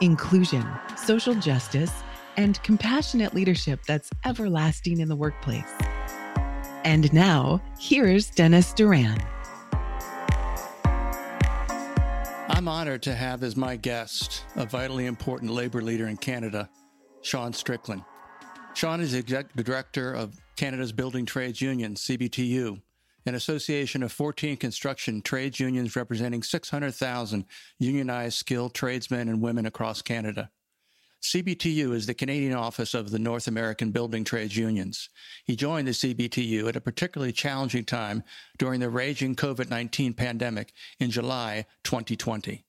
inclusion, social justice, and compassionate leadership that's everlasting in the workplace. And now, here's Dennis Duran. I'm honored to have as my guest a vitally important labor leader in Canada, Sean Strickland. Sean is the executive director of Canada's Building Trades Union, CBTU, an association of 14 construction trades unions representing 600,000 unionized skilled tradesmen and women across Canada. CBTU is the Canadian office of the North American Building Trades Unions. He joined the CBTU at a particularly challenging time during the raging COVID 19 pandemic in July 2020.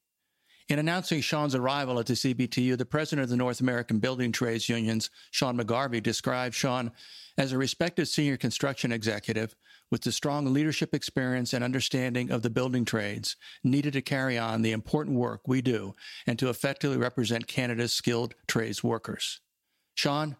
In announcing Sean's arrival at the CBTU, the president of the North American Building Trades Unions, Sean McGarvey, described Sean as a respected senior construction executive with the strong leadership experience and understanding of the building trades needed to carry on the important work we do and to effectively represent Canada's skilled trades workers. Sean,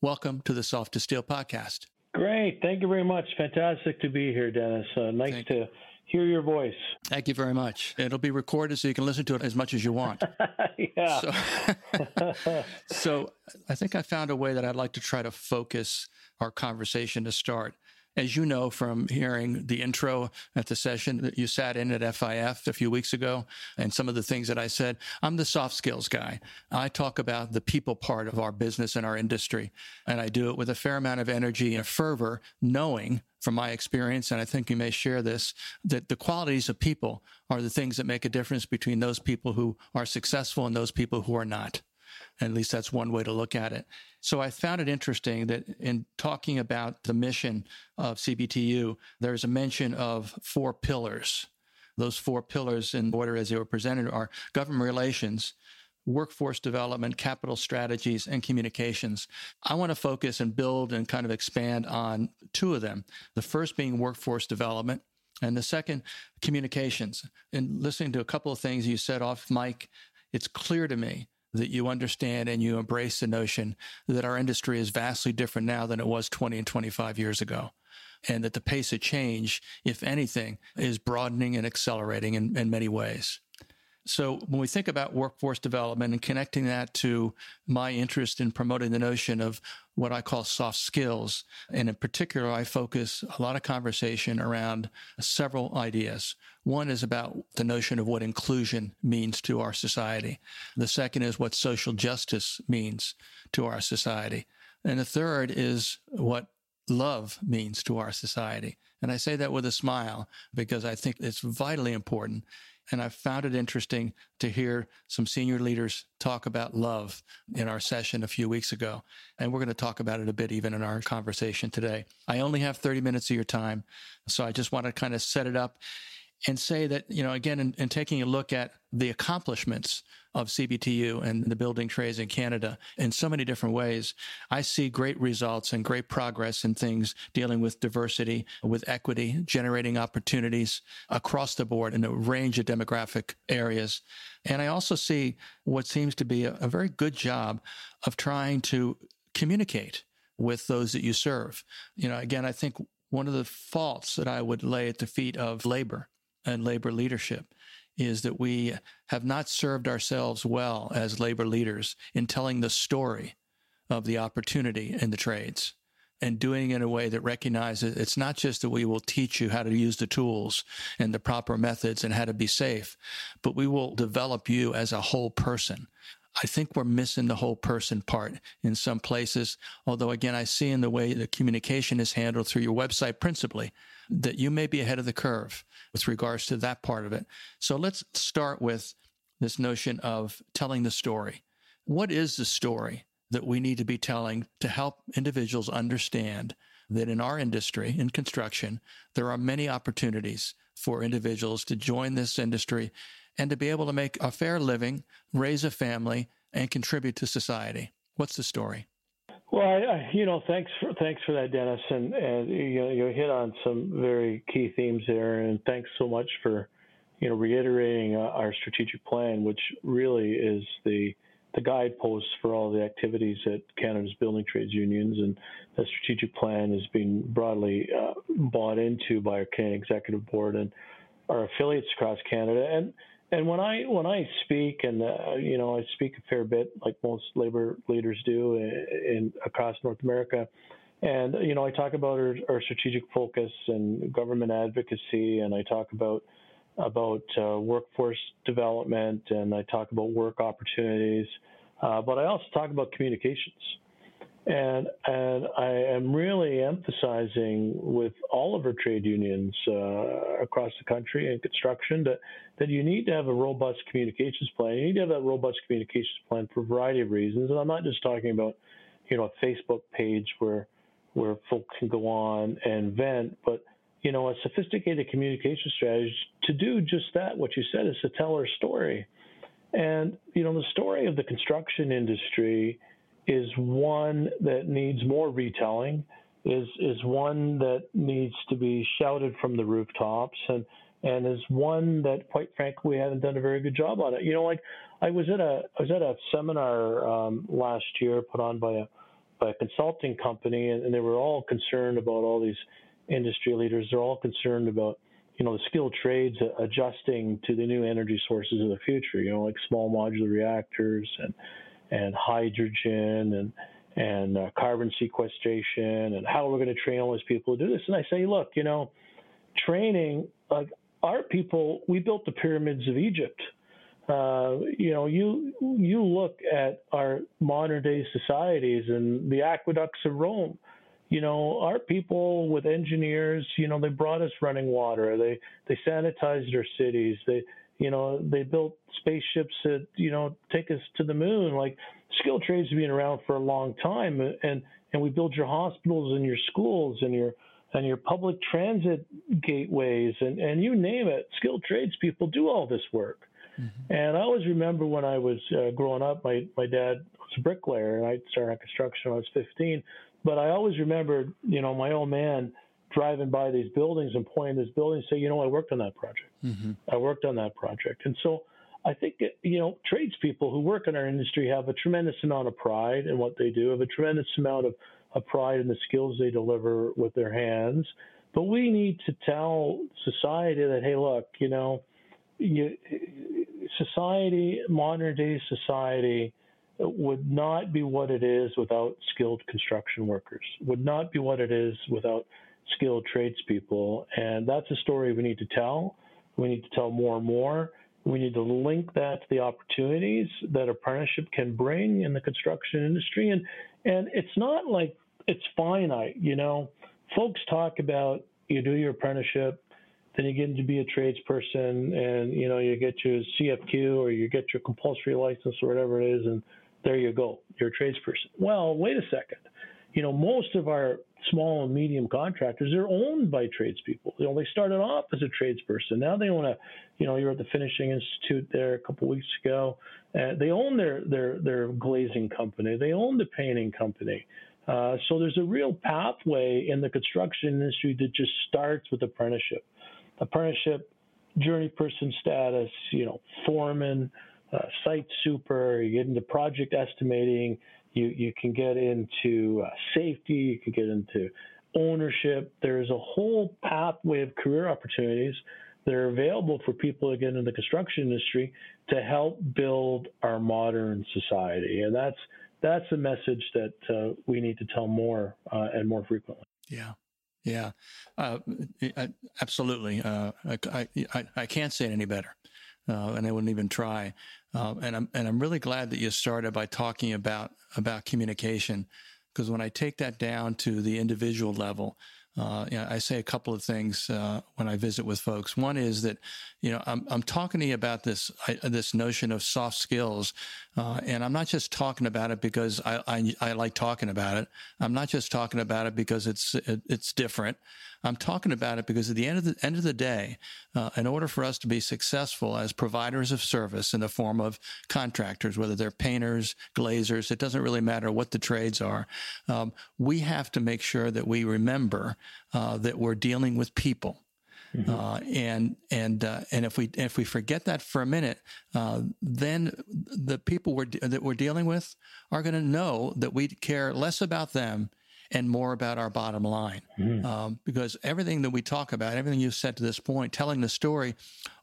welcome to the Soft to Steel podcast. Great. Thank you very much. Fantastic to be here, Dennis. Uh, nice Thank to hear your voice. Thank you very much. It'll be recorded so you can listen to it as much as you want. yeah. So, so I think I found a way that I'd like to try to focus our conversation to start as you know from hearing the intro at the session that you sat in at FIF a few weeks ago and some of the things that I said, I'm the soft skills guy. I talk about the people part of our business and our industry. And I do it with a fair amount of energy and fervor, knowing from my experience, and I think you may share this, that the qualities of people are the things that make a difference between those people who are successful and those people who are not. At least that's one way to look at it. So I found it interesting that in talking about the mission of CBTU, there's a mention of four pillars. Those four pillars, in order as they were presented, are government relations, workforce development, capital strategies, and communications. I want to focus and build and kind of expand on two of them. The first being workforce development, and the second, communications. And listening to a couple of things you said off mic, it's clear to me that you understand and you embrace the notion that our industry is vastly different now than it was 20 and 25 years ago. And that the pace of change, if anything, is broadening and accelerating in, in many ways. So when we think about workforce development and connecting that to my interest in promoting the notion of what I call soft skills, and in particular, I focus a lot of conversation around several ideas. One is about the notion of what inclusion means to our society. The second is what social justice means to our society. And the third is what love means to our society. And I say that with a smile because I think it's vitally important and I found it interesting to hear some senior leaders talk about love in our session a few weeks ago. And we're going to talk about it a bit even in our conversation today. I only have 30 minutes of your time. So I just want to kind of set it up and say that, you know, again, in, in, taking a look at the accomplishments of CBTU and the building trades in Canada in so many different ways, I see great results and great progress in things dealing with diversity, with equity, generating opportunities across the board in a range of demographic areas. And I also see what seems to be a, a very good job of trying to communicate with those that you serve. You know, again, I think one of the faults that I would lay at the feet of labor and labor leadership is that we have not served ourselves well as labor leaders in telling the story of the opportunity in the trades and doing it in a way that recognizes it's not just that we will teach you how to use the tools and the proper methods and how to be safe, but we will develop you as a whole person. I think we're missing the whole person part in some places. Although, again, I see in the way the communication is handled through your website principally that you may be ahead of the curve with regards to that part of it. So let's start with this notion of telling the story. What is the story that we need to be telling to help individuals understand that in our industry, in construction, there are many opportunities for individuals to join this industry and to be able to make a fair living, raise a family, and contribute to society? What's the story? Well, I, I, you know, thanks for thanks for that, Dennis, and and you know, you hit on some very key themes there, and thanks so much for, you know, reiterating uh, our strategic plan, which really is the the guideposts for all the activities at Canada's building trades unions, and the strategic plan is being broadly uh, bought into by our Canadian Executive Board and our affiliates across Canada, and and when I when I speak, and uh, you know, I speak a fair bit, like most labor leaders do, in, in across North America, and you know, I talk about our, our, strategic focus and government advocacy, and I talk about about uh, workforce development, and I talk about work opportunities, uh, but I also talk about communications. And and I am really emphasizing with all of our trade unions uh, across the country in construction that that you need to have a robust communications plan. You need to have that robust communications plan for a variety of reasons. And I'm not just talking about you know a Facebook page where where folks can go on and vent, but you know a sophisticated communication strategy to do just that. What you said is to tell our story. And you know the story of the construction industry is one that needs more retelling, is is one that needs to be shouted from the rooftops, and and is one that, quite frankly, we haven't done a very good job on it. You know, like I was at a I was at a seminar um, last year put on by a by a consulting company, and, and they were all concerned about all these industry leaders. They're all concerned about you know the skilled trades adjusting to the new energy sources of the future. You know, like small modular reactors and and hydrogen and and uh, carbon sequestration and how we're going to train all these people to do this. And I say, look, you know, training like our people, we built the pyramids of Egypt. Uh, you know, you you look at our modern day societies and the aqueducts of Rome. You know, our people with engineers, you know, they brought us running water. They they sanitized our cities. They you know, they built spaceships that, you know, take us to the moon. Like skilled trades have been around for a long time and and we build your hospitals and your schools and your and your public transit gateways and, and you name it, skilled trades people do all this work. Mm-hmm. And I always remember when I was uh, growing up, my, my dad was a bricklayer and I started construction when I was 15. But I always remember, you know, my old man driving by these buildings and pointing this building and say, you know, I worked on that project. Mm-hmm. I worked on that project. And so I think, you know, tradespeople who work in our industry have a tremendous amount of pride in what they do, have a tremendous amount of, of pride in the skills they deliver with their hands. But we need to tell society that, hey, look, you know, you, society, modern day society, would not be what it is without skilled construction workers, would not be what it is without skilled tradespeople. And that's a story we need to tell. We need to tell more and more. We need to link that to the opportunities that apprenticeship can bring in the construction industry. And and it's not like it's finite, you know. Folks talk about you do your apprenticeship, then you get to be a tradesperson and you know you get your C of Q or you get your compulsory license or whatever it is and there you go, you're a tradesperson. Well, wait a second. You know, most of our small and medium contractors, they're owned by tradespeople. You know, they started off as a tradesperson. Now they want to, you know, you're at the Finishing Institute there a couple weeks ago. Uh, they own their their their glazing company. They own the painting company. Uh, so there's a real pathway in the construction industry that just starts with apprenticeship. Apprenticeship, journey person status, you know, foreman, uh, site super, you get into project estimating, you you can get into uh, safety. You can get into ownership. There is a whole pathway of career opportunities that are available for people to get the construction industry to help build our modern society, and that's that's a message that uh, we need to tell more uh, and more frequently. Yeah. Yeah, uh, absolutely. Uh, I, I, I can't say it any better uh, and they wouldn't even try. Uh, and I'm and I'm really glad that you started by talking about about communication, because when I take that down to the individual level, uh, you know, I say a couple of things uh, when I visit with folks. One is that, you know, I'm, I'm talking to you about this I, this notion of soft skills, uh, and I'm not just talking about it because I, I, I like talking about it. I'm not just talking about it because it's it, it's different. I'm talking about it because at the end of the end of the day, uh, in order for us to be successful as providers of service in the form of contractors, whether they're painters, glazers, it doesn't really matter what the trades are, um, we have to make sure that we remember uh, that we're dealing with people. Mm-hmm. Uh, and and uh, and if we if we forget that for a minute, uh, then the people we're, that we're dealing with are going to know that we care less about them and more about our bottom line. Mm-hmm. Um, because everything that we talk about, everything you've said to this point, telling the story,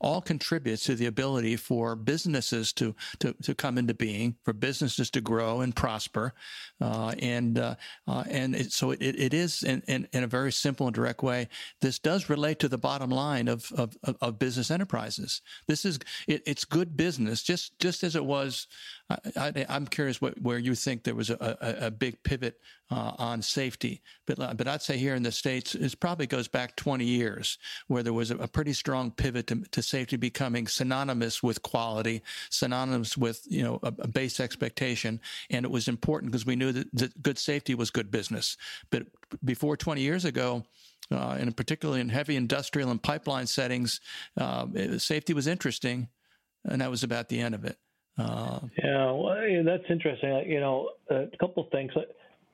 all contributes to the ability for businesses to to, to come into being, for businesses to grow and prosper, uh, and uh, uh, and it, so it, it is in, in, in, a very simple and direct way. This does relate to the bottom line of of, of business enterprises. This is it, it's good business, just just as it was. I, am curious what, where you think there was a, a, a big pivot uh, on safety, but but I'd say here in the states it probably goes back 20 years where there was a, pretty strong pivot to, to safety becoming synonymous with quality, synonymous with you know a, a base expectation, and it was important because we knew that, that, good safety was good business. But before 20 years ago. Uh, and particularly in heavy industrial and pipeline settings, uh, safety was interesting, and that was about the end of it. Uh, yeah, well, that's interesting. You know, a couple of things. Like,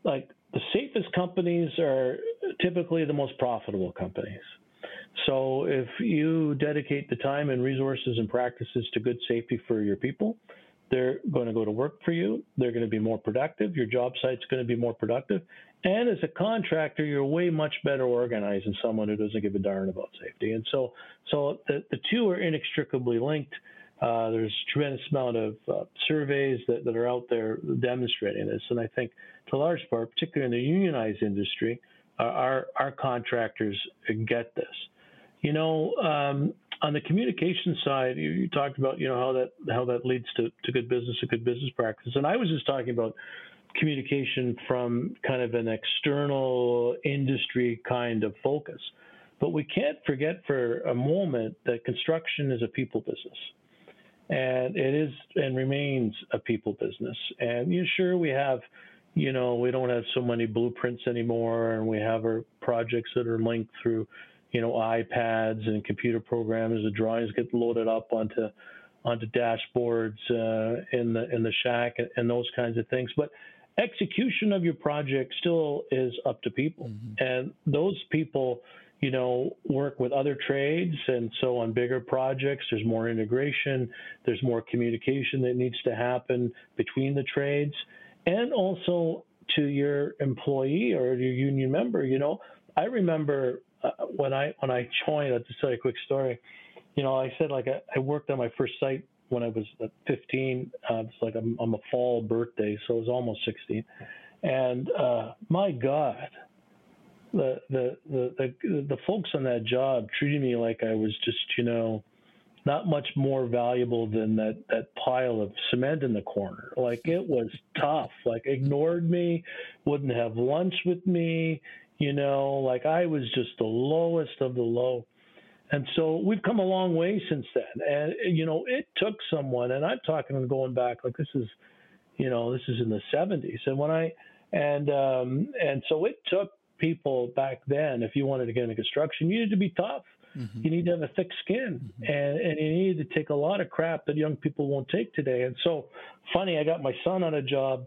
like the safest companies are typically the most profitable companies. So if you dedicate the time and resources and practices to good safety for your people, they're going to go to work for you. They're going to be more productive. Your job site's going to be more productive. And as a contractor, you're way much better organized than someone who doesn't give a darn about safety. And so, so the, the two are inextricably linked. Uh, there's a tremendous amount of uh, surveys that, that are out there demonstrating this. And I think to large part, particularly in the unionized industry, uh, our, our contractors get this. You know, um, on the communication side, you, you, talked about you know how that how that leads to, to good business and good business practice, and I was just talking about communication from kind of an external industry kind of focus. But we can't forget for a moment that construction is a people business. And it is and remains a people business. And you sure we have you know, we don't have so many blueprints anymore, and we have our projects that are linked through, you know, iPads and computer programs. The drawings get loaded up onto onto dashboards uh, in the in the shack and, and, those kinds of things. But execution of your project still is up to people, mm-hmm. and those people, you know, work with other trades, and so on bigger projects, there's more integration, there's more communication that needs to happen between the trades and also to your employee or your union member. You know, I remember uh, when I when I joined. I'll just tell you a quick story. You know, I said like I, I worked on my first site when I was 15. Uh, it's like I'm, I'm, a fall birthday, so I was almost 16. And uh, my God, the, the the the the folks on that job treated me like I was just you know not much more valuable than that that pile of cement in the corner. Like it was tough. Like ignored me, wouldn't have lunch with me. You know, like I was just the lowest of the low. And so we've come a long way since then. And you know, it took someone, and I'm talking and going back like this is, you know, this is in the 70s. And when I and um, and so it took people back then. If you wanted to get into construction, you needed to be tough Mm-hmm. You need to have a thick skin, mm-hmm. and and you need to take a lot of crap that young people won't take today. And so, funny, I got my son on a job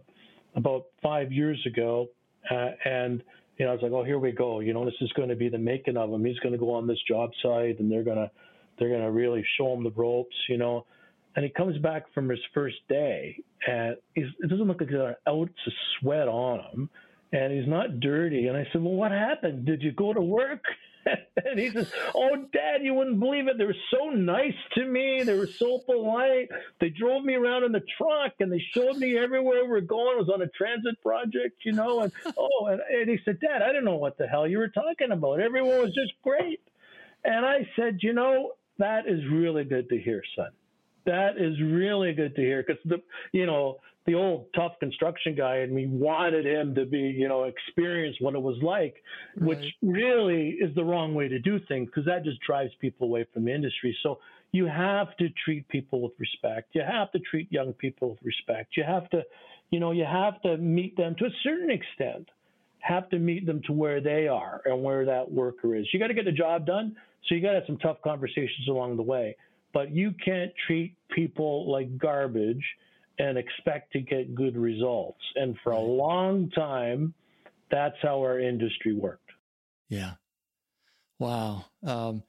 about five years ago, uh, and you know I was like, oh, here we go. You know, this is going to be the making of him. He's going to go on this job site, and they're gonna they're gonna really show him the ropes. You know. And he comes back from his first day, and he's, it doesn't look like there's an ounce of sweat on him, and he's not dirty. And I said, "Well, what happened? Did you go to work?" and he says, "Oh, Dad, you wouldn't believe it. They were so nice to me. They were so polite. They drove me around in the truck and they showed me everywhere we are going. It was on a transit project, you know. And oh, and, and he said, Dad, I didn't know what the hell you were talking about. Everyone was just great." And I said, "You know, that is really good to hear, son. That is really good to hear because the, you know." the old tough construction guy and we wanted him to be, you know, experience what it was like, right. which really is the wrong way to do things because that just drives people away from the industry. So you have to treat people with respect. You have to treat young people with respect. You have to, you know, you have to meet them to a certain extent. have to meet them to where they are and where that worker is. You got to get the job done, so you got to have some tough conversations along the way. But you can't treat people like garbage and expect to get good results. And for a long time, that's how our industry worked. Yeah. Wow. Um,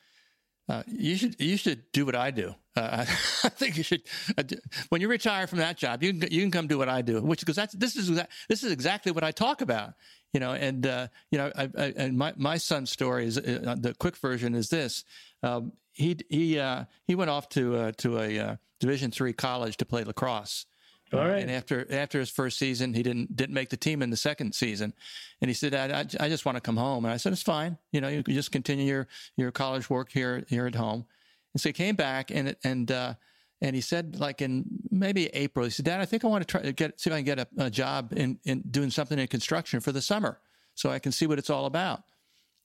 uh, you should you should do what I do. Uh, I think you should uh, when you retire from that job, you can you can come do what I do, which because that's this is this is exactly what I talk about. You know, and uh, you know, I, I, and my my son's story is uh, the quick version is this. Um, he he uh, he went off to to a Division three college to play lacrosse, all right. And after after his first season, he didn't didn't make the team in the second season, and he said, "I, I, I just want to come home." And I said, "It's fine. You know, you can just continue your your college work here here at home." And so he came back, and and uh, and he said, like in maybe April, he said, "Dad, I think I want to try to get see if I can get a, a job in in doing something in construction for the summer, so I can see what it's all about."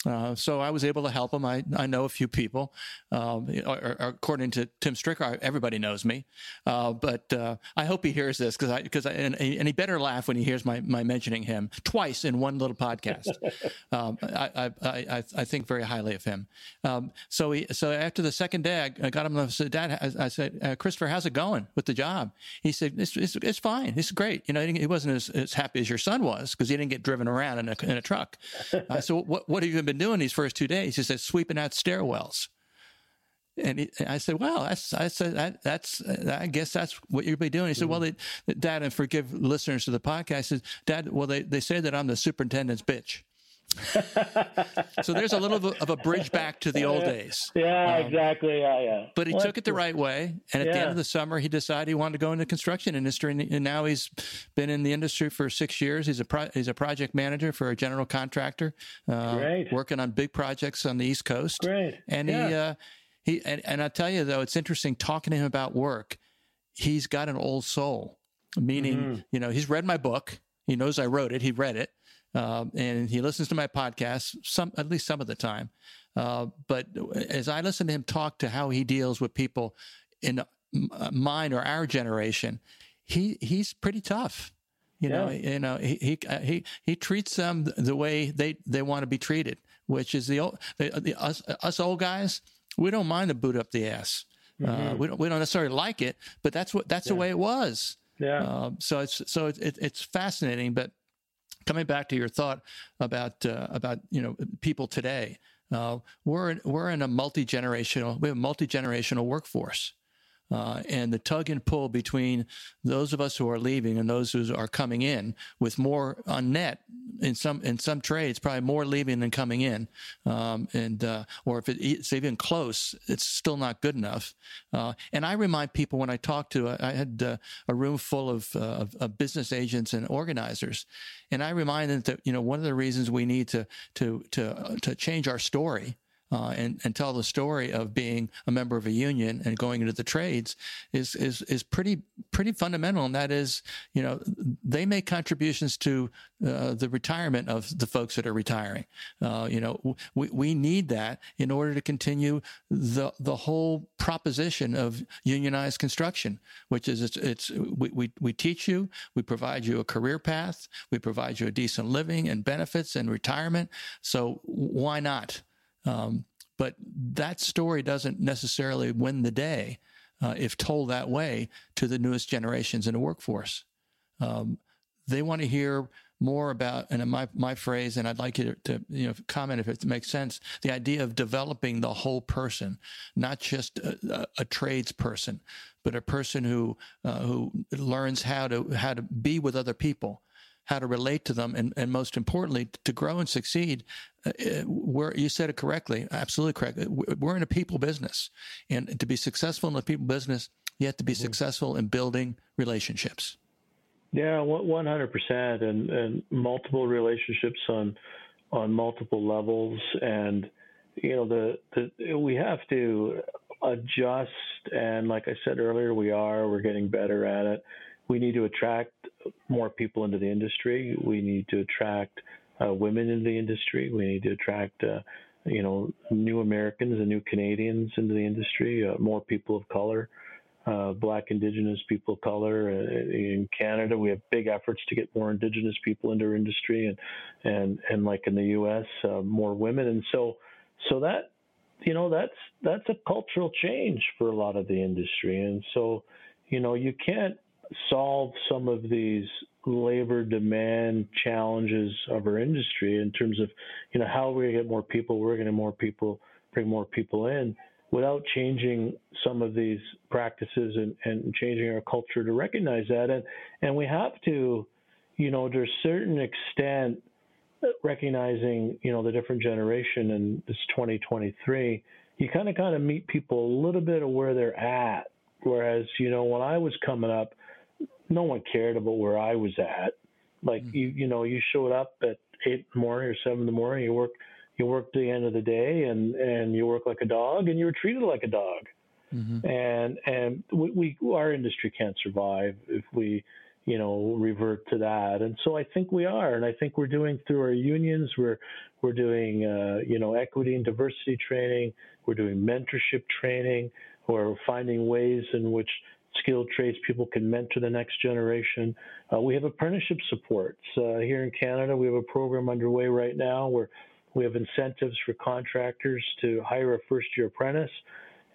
Uh, so I was able to help him. I, I know a few people. Um, or, or according to Tim Stricker, everybody knows me. Uh, but uh, I hope he hears this because I because and, and, he better laugh when he hears my, my mentioning him twice in one little podcast. um, I, I, I, I think very highly of him. Um, so he so after the second day, I, got him. I said, Dad, I, I said, uh, Christopher, how's it going with the job? He said, It's, it's, it's fine. It's great. You know, he wasn't as, as happy as your son was because he didn't get driven around in a, in a truck. I said, what what have you been been doing these first two days? He said, sweeping out stairwells. And, he, and I said, well, that's, I said, that, that's, uh, I guess that's what you'll be doing. He said, well, mm-hmm. they, dad, and forgive listeners to the podcast, said, dad, well, they, they say that I'm the superintendent's bitch so there's a little of a bridge back to the old days. Yeah, um, exactly. Yeah, yeah. But he well, took it the right way, and at yeah. the end of the summer, he decided he wanted to go into construction industry, and, now he's been in the industry for six years. He's a pro, he's a project manager for a general contractor, uh, working on big projects on the East Coast. Great. And yeah. he uh, he and, and I tell you though, it's interesting talking to him about work. He's got an old soul, meaning mm-hmm. you know he's read my book. He knows I wrote it. He read it uh, and he listens to my podcast some at least some of the time. Uh, but as I listen to him talk to how he deals with people in mine or our generation, he he's pretty tough. You yeah. know, you know, he he uh, he he treats them the way they they want to be treated, which is the old the, the us us old guys. We don't mind the boot up the ass. Uh, mm-hmm. Uh, we don't we don't necessarily like it, but that's what that's yeah. the way it was. Yeah. Uh, so it's so it, it, it's fascinating, but coming back to your thought about uh, about you know people today, uh, we're we're in a multi generational we have a multi generational workforce. Uh, and the tug and pull between those of us who are leaving and those who are coming in, with more on net in some in some trades, probably more leaving than coming in, um, and uh, or if it's even close, it's still not good enough. Uh, and I remind people when I talk to, I had uh, a room full of, uh, of, of business agents and organizers, and I remind them that you know one of the reasons we need to to to uh, to change our story uh, and, and tell the story of being a member of a union and going into the trades is, is, is pretty, pretty fundamental. And that is, you know, they make contributions to uh, the retirement of the folks that are retiring. Uh, you know, we, we need that in order to continue the, the whole proposition of unionized construction, which is it's, it's we, we, we teach you, we provide you a career path, we provide you a decent living and benefits and retirement. So why not? Um, but that story doesn't necessarily win the day uh, if told that way to the newest generations in the workforce. Um, they want to hear more about, and my my phrase, and I'd like you to, to, you know comment if it makes sense. The idea of developing the whole person, not just a, a, a tradesperson, but a person who uh, who learns how to how to be with other people, how to relate to them, and, and most importantly, to grow and succeed. Uh, we're, you said it correctly, absolutely correct. We're in a people business, and to be successful in the people business, you have to be mm-hmm. successful in building relationships. Yeah, one hundred percent, and and multiple relationships on on multiple levels, and you know the the we have to adjust, and like I said earlier, we are we're getting better at it we need to attract more people into the industry. We need to attract uh, women into the industry. We need to attract, uh, you know, new Americans and new Canadians into the industry, uh, more people of color. uh, Black, Indigenous people of color. Uh, in Canada, we have big efforts to get more Indigenous people into our industry, and and and like in the U.S., uh, more women. And so, so that you know that's that's a cultural change for a lot of the industry. And so, you know, you can't solve some of these labor demand challenges of our industry in terms of, you know, how we're going to get more people, we're going to more people, bring more people in without changing some of these practices and, and changing our culture to recognize that. And, and we have to, you know, to a certain extent, recognizing, you know, the different generation in this 2023, you kind of kind of meet people a little bit of where they're at. Whereas, you know, when I was coming up, no one cared about where I was at. Like mm-hmm. you, you know, you showed up at eight in the morning or seven in the morning. You work, you work to the end of the day, and and you work like a dog, and you were treated like a dog. Mm-hmm. And and we, we our industry can't survive if we, you know, revert to that. And so I think we are, and I think we're doing through our unions. We're we're doing, uh, you know, equity and diversity training. We're doing mentorship training. We're finding ways in which skilled trades people can mentor the next generation. Uh, we have apprenticeship supports. Uh, here in Canada, we have a program underway right now where we have incentives for contractors to hire a first year apprentice.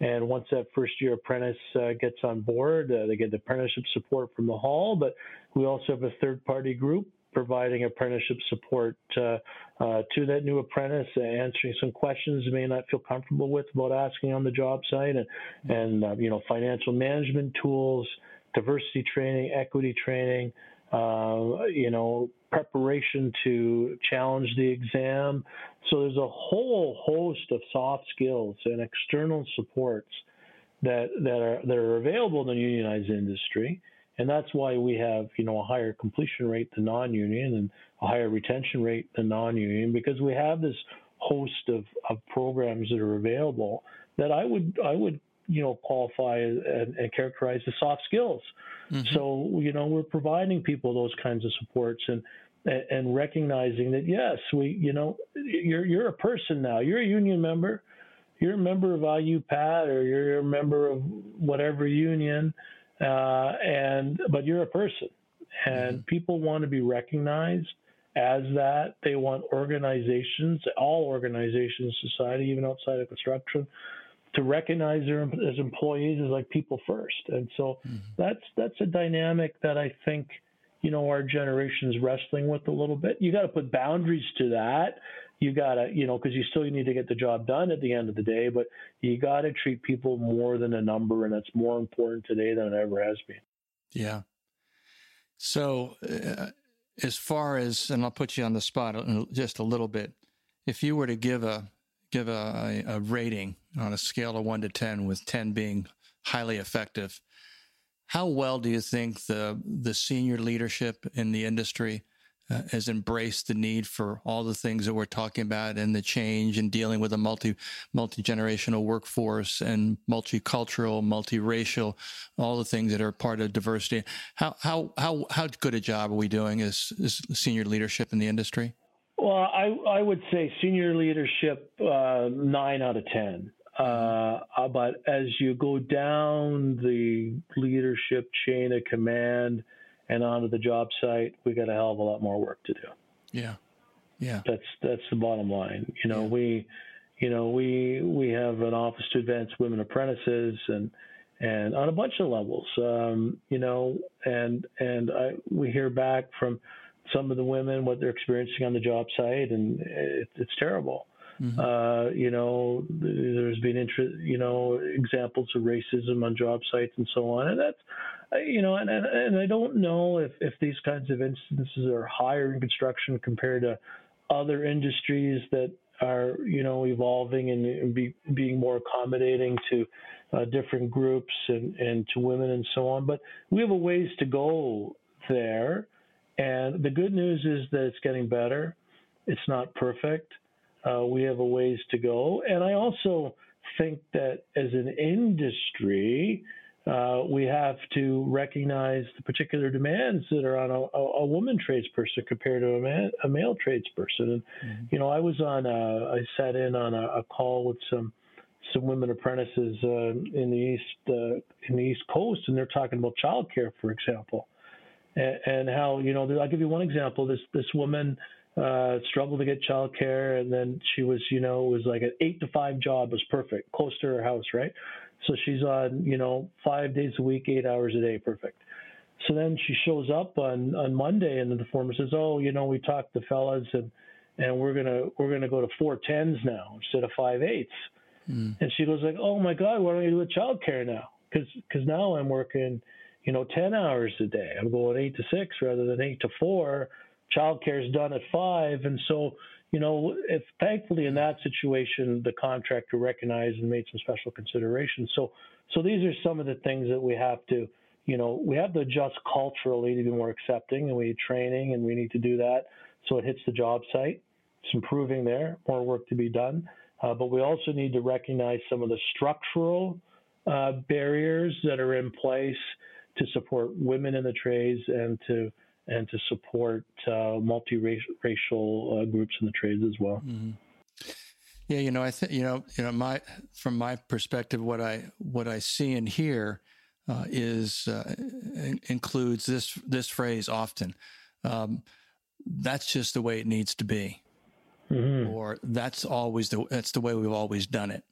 And once that first year apprentice uh, gets on board, uh, they get the apprenticeship support from the hall. But we also have a third party group providing apprenticeship support uh, uh, to that new apprentice, answering some questions they may not feel comfortable with about asking on the job site, and and uh, you know financial management tools, diversity training, equity training, uh, you know preparation to challenge the exam. So there's a whole host of soft skills and external supports that that are that are available in the unionized industry and that's why we have, you know, a higher completion rate than non-union and a higher retention rate than non-union because we have this host of, of programs that are available that I would I would you know qualify and, and characterize as soft skills. Mm-hmm. So you know we're providing people those kinds of supports and and recognizing that yes we you know you're you're a person now you're a union member you're a member of IUPAT or you're a member of whatever union uh, and but you're a person, and mm-hmm. people want to be recognized as that. They want organizations, all organizations, society, even outside of construction, to recognize them as employees as like people first. And so mm-hmm. that's that's a dynamic that I think you know our generation's wrestling with a little bit. You got to put boundaries to that you gotta, you know, because you still need to get the job done at the end of the day, but you gotta treat people more than a number, and it's more important today than it ever has been. Yeah. So, uh, as far as, and I'll put you on the spot just a little bit, if you were to give a give a, a rating on a scale of one to ten, with ten being highly effective, how well do you think the the senior leadership in the industry uh, has embraced the need for all the things that we're talking about and the change and dealing with a multi multi generational workforce and multicultural, multiracial, all the things that are part of diversity. How how how how good a job are we doing as, as senior leadership in the industry? Well, I I would say senior leadership uh, nine out of ten. Uh, uh but as you go down the leadership chain of command, and onto the job site, we got a hell of a lot more work to do. Yeah, yeah. That's that's the bottom line. You know, yeah. we, you know, we we have an office to advance women apprentices and and on a bunch of levels. Um, you know, and and I, we hear back from some of the women what they're experiencing on the job site, and it, it's terrible. Mm-hmm. Uh, you know, there's been interest, you know, examples of racism on job sites and so on, and that's you know, and, and, and I don't know if, if these kinds of instances are higher in construction compared to other industries that are, you know, evolving and be, being more accommodating to uh, different groups and, and to women and so on. But we have a ways to go there. And the good news is that it's getting better. It's not perfect. Uh, we have a ways to go. And I also think that as an industry, uh, we have to recognize the particular demands that are on a, a woman tradesperson compared to a, man, a male tradesperson. And mm-hmm. you know, I was on, a, I sat in on a, a call with some some women apprentices uh, in the east uh, in the East Coast and they're talking about childcare, for example, and, and how you know I'll give you one example. This this woman uh, struggled to get childcare, and then she was you know it was like an eight to five job was perfect, close to her house, right? So she's on you know five days a week, eight hours a day, perfect. So then she shows up on on Monday, and the foreman says, "Oh, you know, we talked to fellas, and and we're gonna we're gonna go to four tens now instead of five eights." Mm. And she goes like, "Oh my God, why don't you do a childcare now? Because because now I'm working, you know, ten hours a day. I'm going eight to six rather than eight to four. Childcare is done at five, and so." You know, if thankfully in that situation the contractor recognized and made some special considerations. So, so these are some of the things that we have to, you know, we have to adjust culturally to be more accepting, and we need training, and we need to do that so it hits the job site. It's improving there, more work to be done. Uh, but we also need to recognize some of the structural uh, barriers that are in place to support women in the trades and to and to support uh, multiracial uh, groups in the trades as well. Mm-hmm. Yeah, you know, I think you know, you know, my from my perspective, what I what I see and hear uh, is uh, includes this this phrase often. Um, that's just the way it needs to be mm-hmm. or that's always the that's the way we've always done it.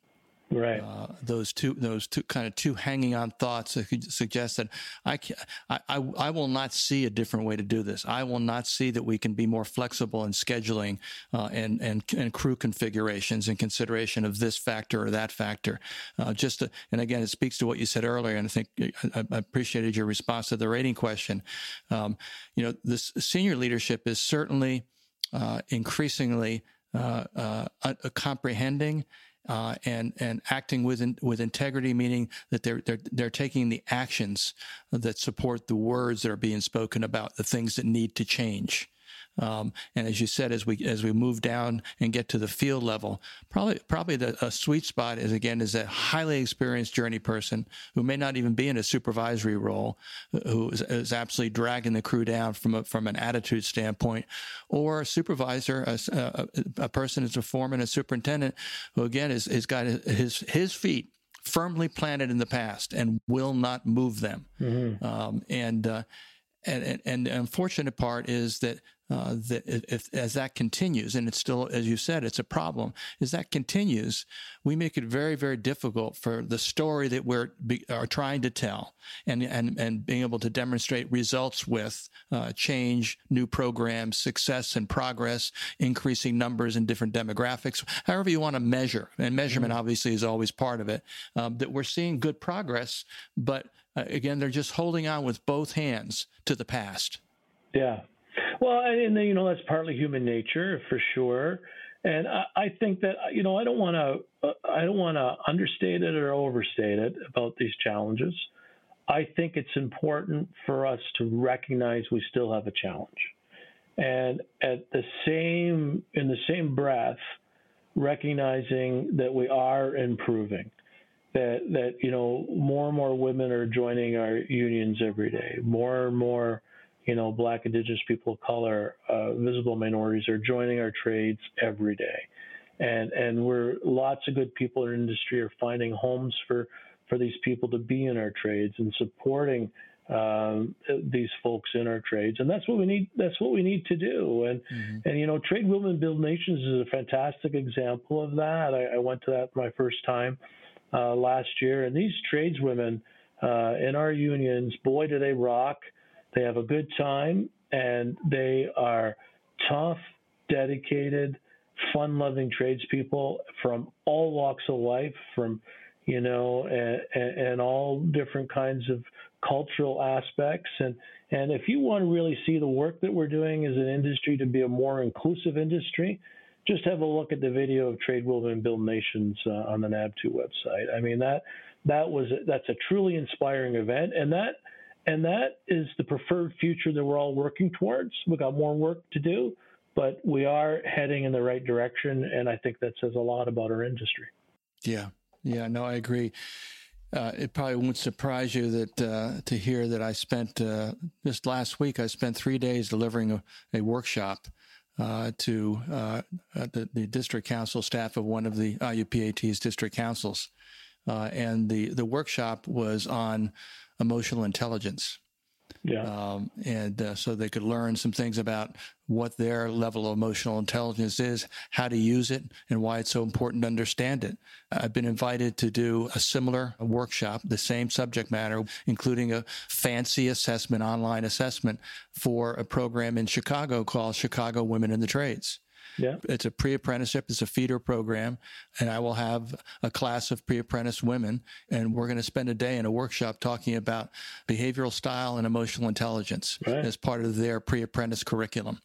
Right. Uh, those two, those two kind of two hanging on thoughts that could suggest that I, can, I, I, I, will not see a different way to do this. I will not see that we can be more flexible in scheduling uh, and, and and crew configurations in consideration of this factor or that factor. Uh, just to, and again, it speaks to what you said earlier, and I think I, I appreciated your response to the rating question. Um, you know, this senior leadership is certainly uh, increasingly uh, uh, comprehending uh, and and acting with in, with integrity, meaning that they're they're they're taking the actions that support the words that are being spoken about, the things that need to change. Um, and as you said, as we as we move down and get to the field level, probably probably the a sweet spot is again is a highly experienced journey person who may not even be in a supervisory role, who is, is absolutely dragging the crew down from a, from an attitude standpoint, or a supervisor, a, a, a person who's a foreman, a superintendent, who again is has got his his feet firmly planted in the past and will not move them. Mm-hmm. Um, and, uh, and, and, and the unfortunate part is that uh, that if, as that continues, and it's still, as you said, it's a problem, as that continues, we make it very, very difficult for the story that we're be, are trying to tell and, and, and being able to demonstrate results with uh, change, new programs, success and progress, increasing numbers in different demographics, however you want to measure. And measurement mm-hmm. obviously is always part of it, um, that we're seeing good progress, but uh, again, they're just holding on with both hands to the past. Yeah, well, and you know that's partly human nature for sure, and I, I think that you know I don't want to I don't want to understate it or overstate it about these challenges. I think it's important for us to recognize we still have a challenge, and at the same in the same breath, recognizing that we are improving that that you know more and more women are joining our unions every day more and more you know, Black, Indigenous people of color, uh, visible minorities are joining our trades every day, and and we're lots of good people in our industry are finding homes for for these people to be in our trades and supporting um, these folks in our trades, and that's what we need. That's what we need to do. And mm-hmm. and you know, Trade Women Build Nations is a fantastic example of that. I, I went to that my first time uh, last year, and these tradeswomen uh, in our unions, boy, do they rock! They have a good time and they are tough, dedicated, fun loving tradespeople from all walks of life, from, you know, and, and all different kinds of cultural aspects. And, and if you want to really see the work that we're doing as an industry to be a more inclusive industry, just have a look at the video of Trade Women Build Nations uh, on the NABTU website. I mean that that was that's a truly inspiring event, and that and that is the preferred future that we're all working towards. We've got more work to do, but we are heading in the right direction. And I think that says a lot about our industry. Yeah. Yeah. No, I agree. Uh, it probably won't surprise you that uh, to hear that I spent uh, just last week. I spent three days delivering a, a workshop uh, to uh, the, the, district council staff of one of the IUPAT's district councils, uh, and the the workshop was on emotional intelligence. Yeah. Um, and uh, so they could learn some things about what their level of emotional intelligence is, how to use it, and why it's so important to understand it. I've been invited to do a similar workshop, the same subject matter, including a fancy assessment, online assessment for a program in Chicago called Chicago Women in the Trades. Yeah. It's a pre apprenticeship, it's a feeder program, and I will have a class of pre apprentice women, and we're going to spend a day in a workshop talking about behavioral style and emotional intelligence right. as part of their pre apprentice curriculum.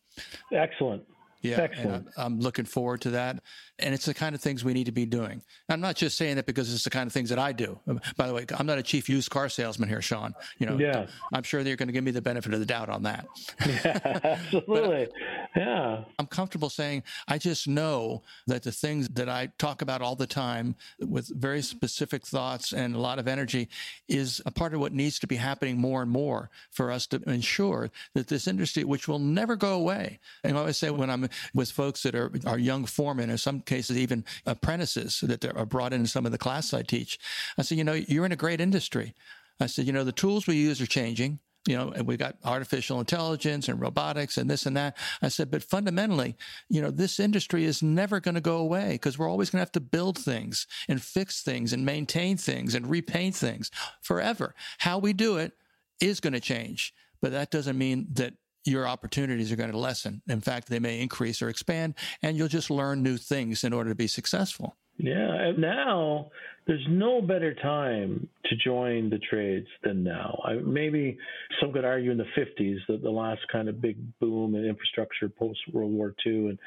Excellent. Yeah, Excellent. I'm looking forward to that. And it's the kind of things we need to be doing. I'm not just saying that because it's the kind of things that I do. Um, by the way, I'm not a chief used car salesman here, Sean. You know, yeah. I'm sure they're going to give me the benefit of the doubt on that. Yeah, absolutely. yeah. I'm comfortable saying I just know that the things that I talk about all the time with very specific thoughts and a lot of energy is a part of what needs to be happening more and more for us to ensure that this industry, which will never go away. And I always say when I'm with folks that are, are young foremen, or some cases even apprentices that are brought in some of the classes I teach. I said, you know, you're in a great industry. I said, you know, the tools we use are changing. You know, and we got artificial intelligence and robotics and this and that. I said, but fundamentally, you know, this industry is never going to go away because we're always going to have to build things and fix things and maintain things and repaint things forever. How we do it is going to change, but that doesn't mean that your opportunities are going to lessen. In fact, they may increase or expand, and you'll just learn new things in order to be successful. Yeah, now there's no better time to join the trades than now. I, maybe some could argue in the 50s that the last kind of big boom in infrastructure post World War II and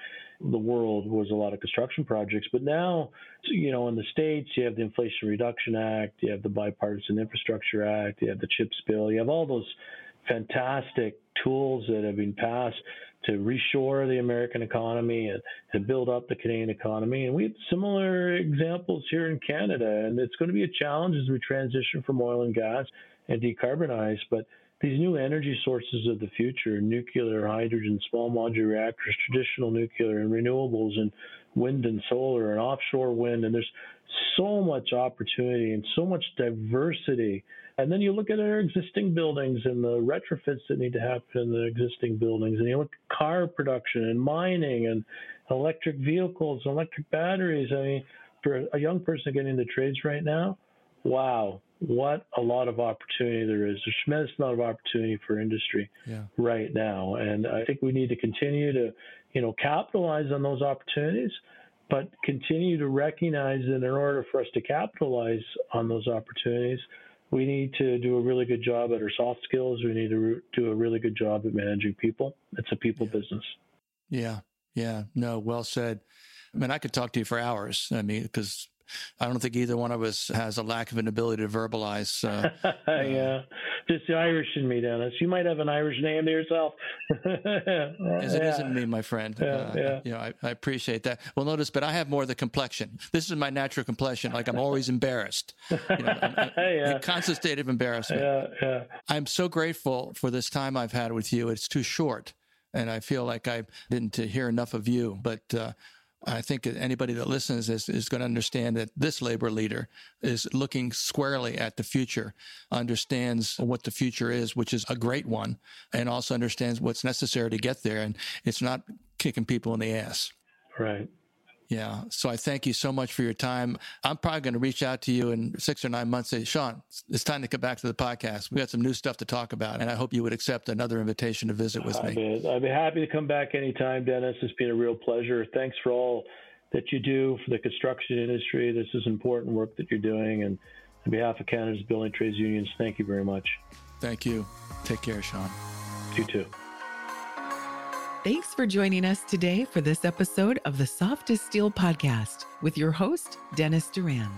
the world was a lot of construction projects. But now, you know, in the States, you have the Inflation Reduction Act, you have the Bipartisan Infrastructure Act, you have the CHIPS bill, you have all those fantastic tools that have been passed to reshore the American economy and to build up the Canadian economy. And we have similar examples here in Canada. And it's going to be a challenge as we transition from oil and gas and decarbonize. But these new energy sources of the future nuclear, hydrogen, small modular reactors, traditional nuclear, and renewables, and wind and solar, and offshore wind. And there's so much opportunity and so much diversity and then you look at our existing buildings and the retrofits that need to happen in the existing buildings, and you look at car production and mining and electric vehicles, and electric batteries. I mean, for a young person getting into trades right now, wow, what a lot of opportunity there is. There's a tremendous amount of opportunity for industry yeah. right now. And I think we need to continue to, you know, capitalize on those opportunities, but continue to recognize that in order for us to capitalize on those opportunities, we need to do a really good job at our soft skills. We need to do a really good job at managing people. It's a people yeah. business. Yeah. Yeah. No, well said. I mean, I could talk to you for hours. I mean, because I don't think either one of us has a lack of an ability to verbalize. Uh, yeah, just the Irish in me, Dennis. You might have an Irish name to yourself. as it yeah. in me, my friend. Yeah, uh, yeah. You know, I, I, appreciate that. Well, notice, but I have more of the complexion. This is my natural complexion. Like I'm always embarrassed. You know, I'm, I'm, yeah. A constant state of embarrassment. Yeah, yeah. I'm so grateful for this time I've had with you. It's too short and I feel like I didn't hear enough of you. But uh, I think anybody that listens is, is going to understand that this labor leader is looking squarely at the future, understands what the future is, which is a great one, and also understands what's necessary to get there. And it's not kicking people in the ass. Right. Yeah. So I thank you so much for your time. I'm probably going to reach out to you in six or nine months. Say, Sean, it's time to come back to the podcast. We got some new stuff to talk about, and I hope you would accept another invitation to visit with I'd me. Be, I'd be happy to come back anytime, Dennis. It's been a real pleasure. Thanks for all that you do for the construction industry. This is important work that you're doing, and on behalf of Canada's building trades unions, thank you very much. Thank you. Take care, Sean. You too. Thanks for joining us today for this episode of the Soft as Steel podcast with your host, Dennis Duran.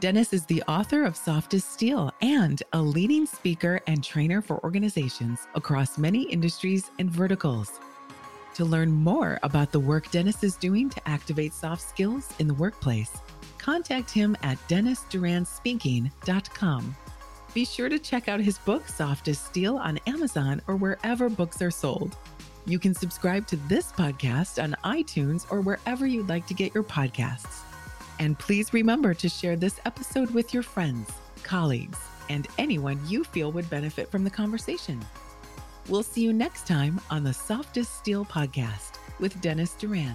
Dennis is the author of Soft as Steel and a leading speaker and trainer for organizations across many industries and verticals. To learn more about the work Dennis is doing to activate soft skills in the workplace, contact him at dennisduranspeaking.com. Be sure to check out his book, Soft as Steel, on Amazon or wherever books are sold. You can subscribe to this podcast on iTunes or wherever you'd like to get your podcasts. And please remember to share this episode with your friends, colleagues, and anyone you feel would benefit from the conversation. We'll see you next time on the Soft as Steel podcast with Dennis Duran.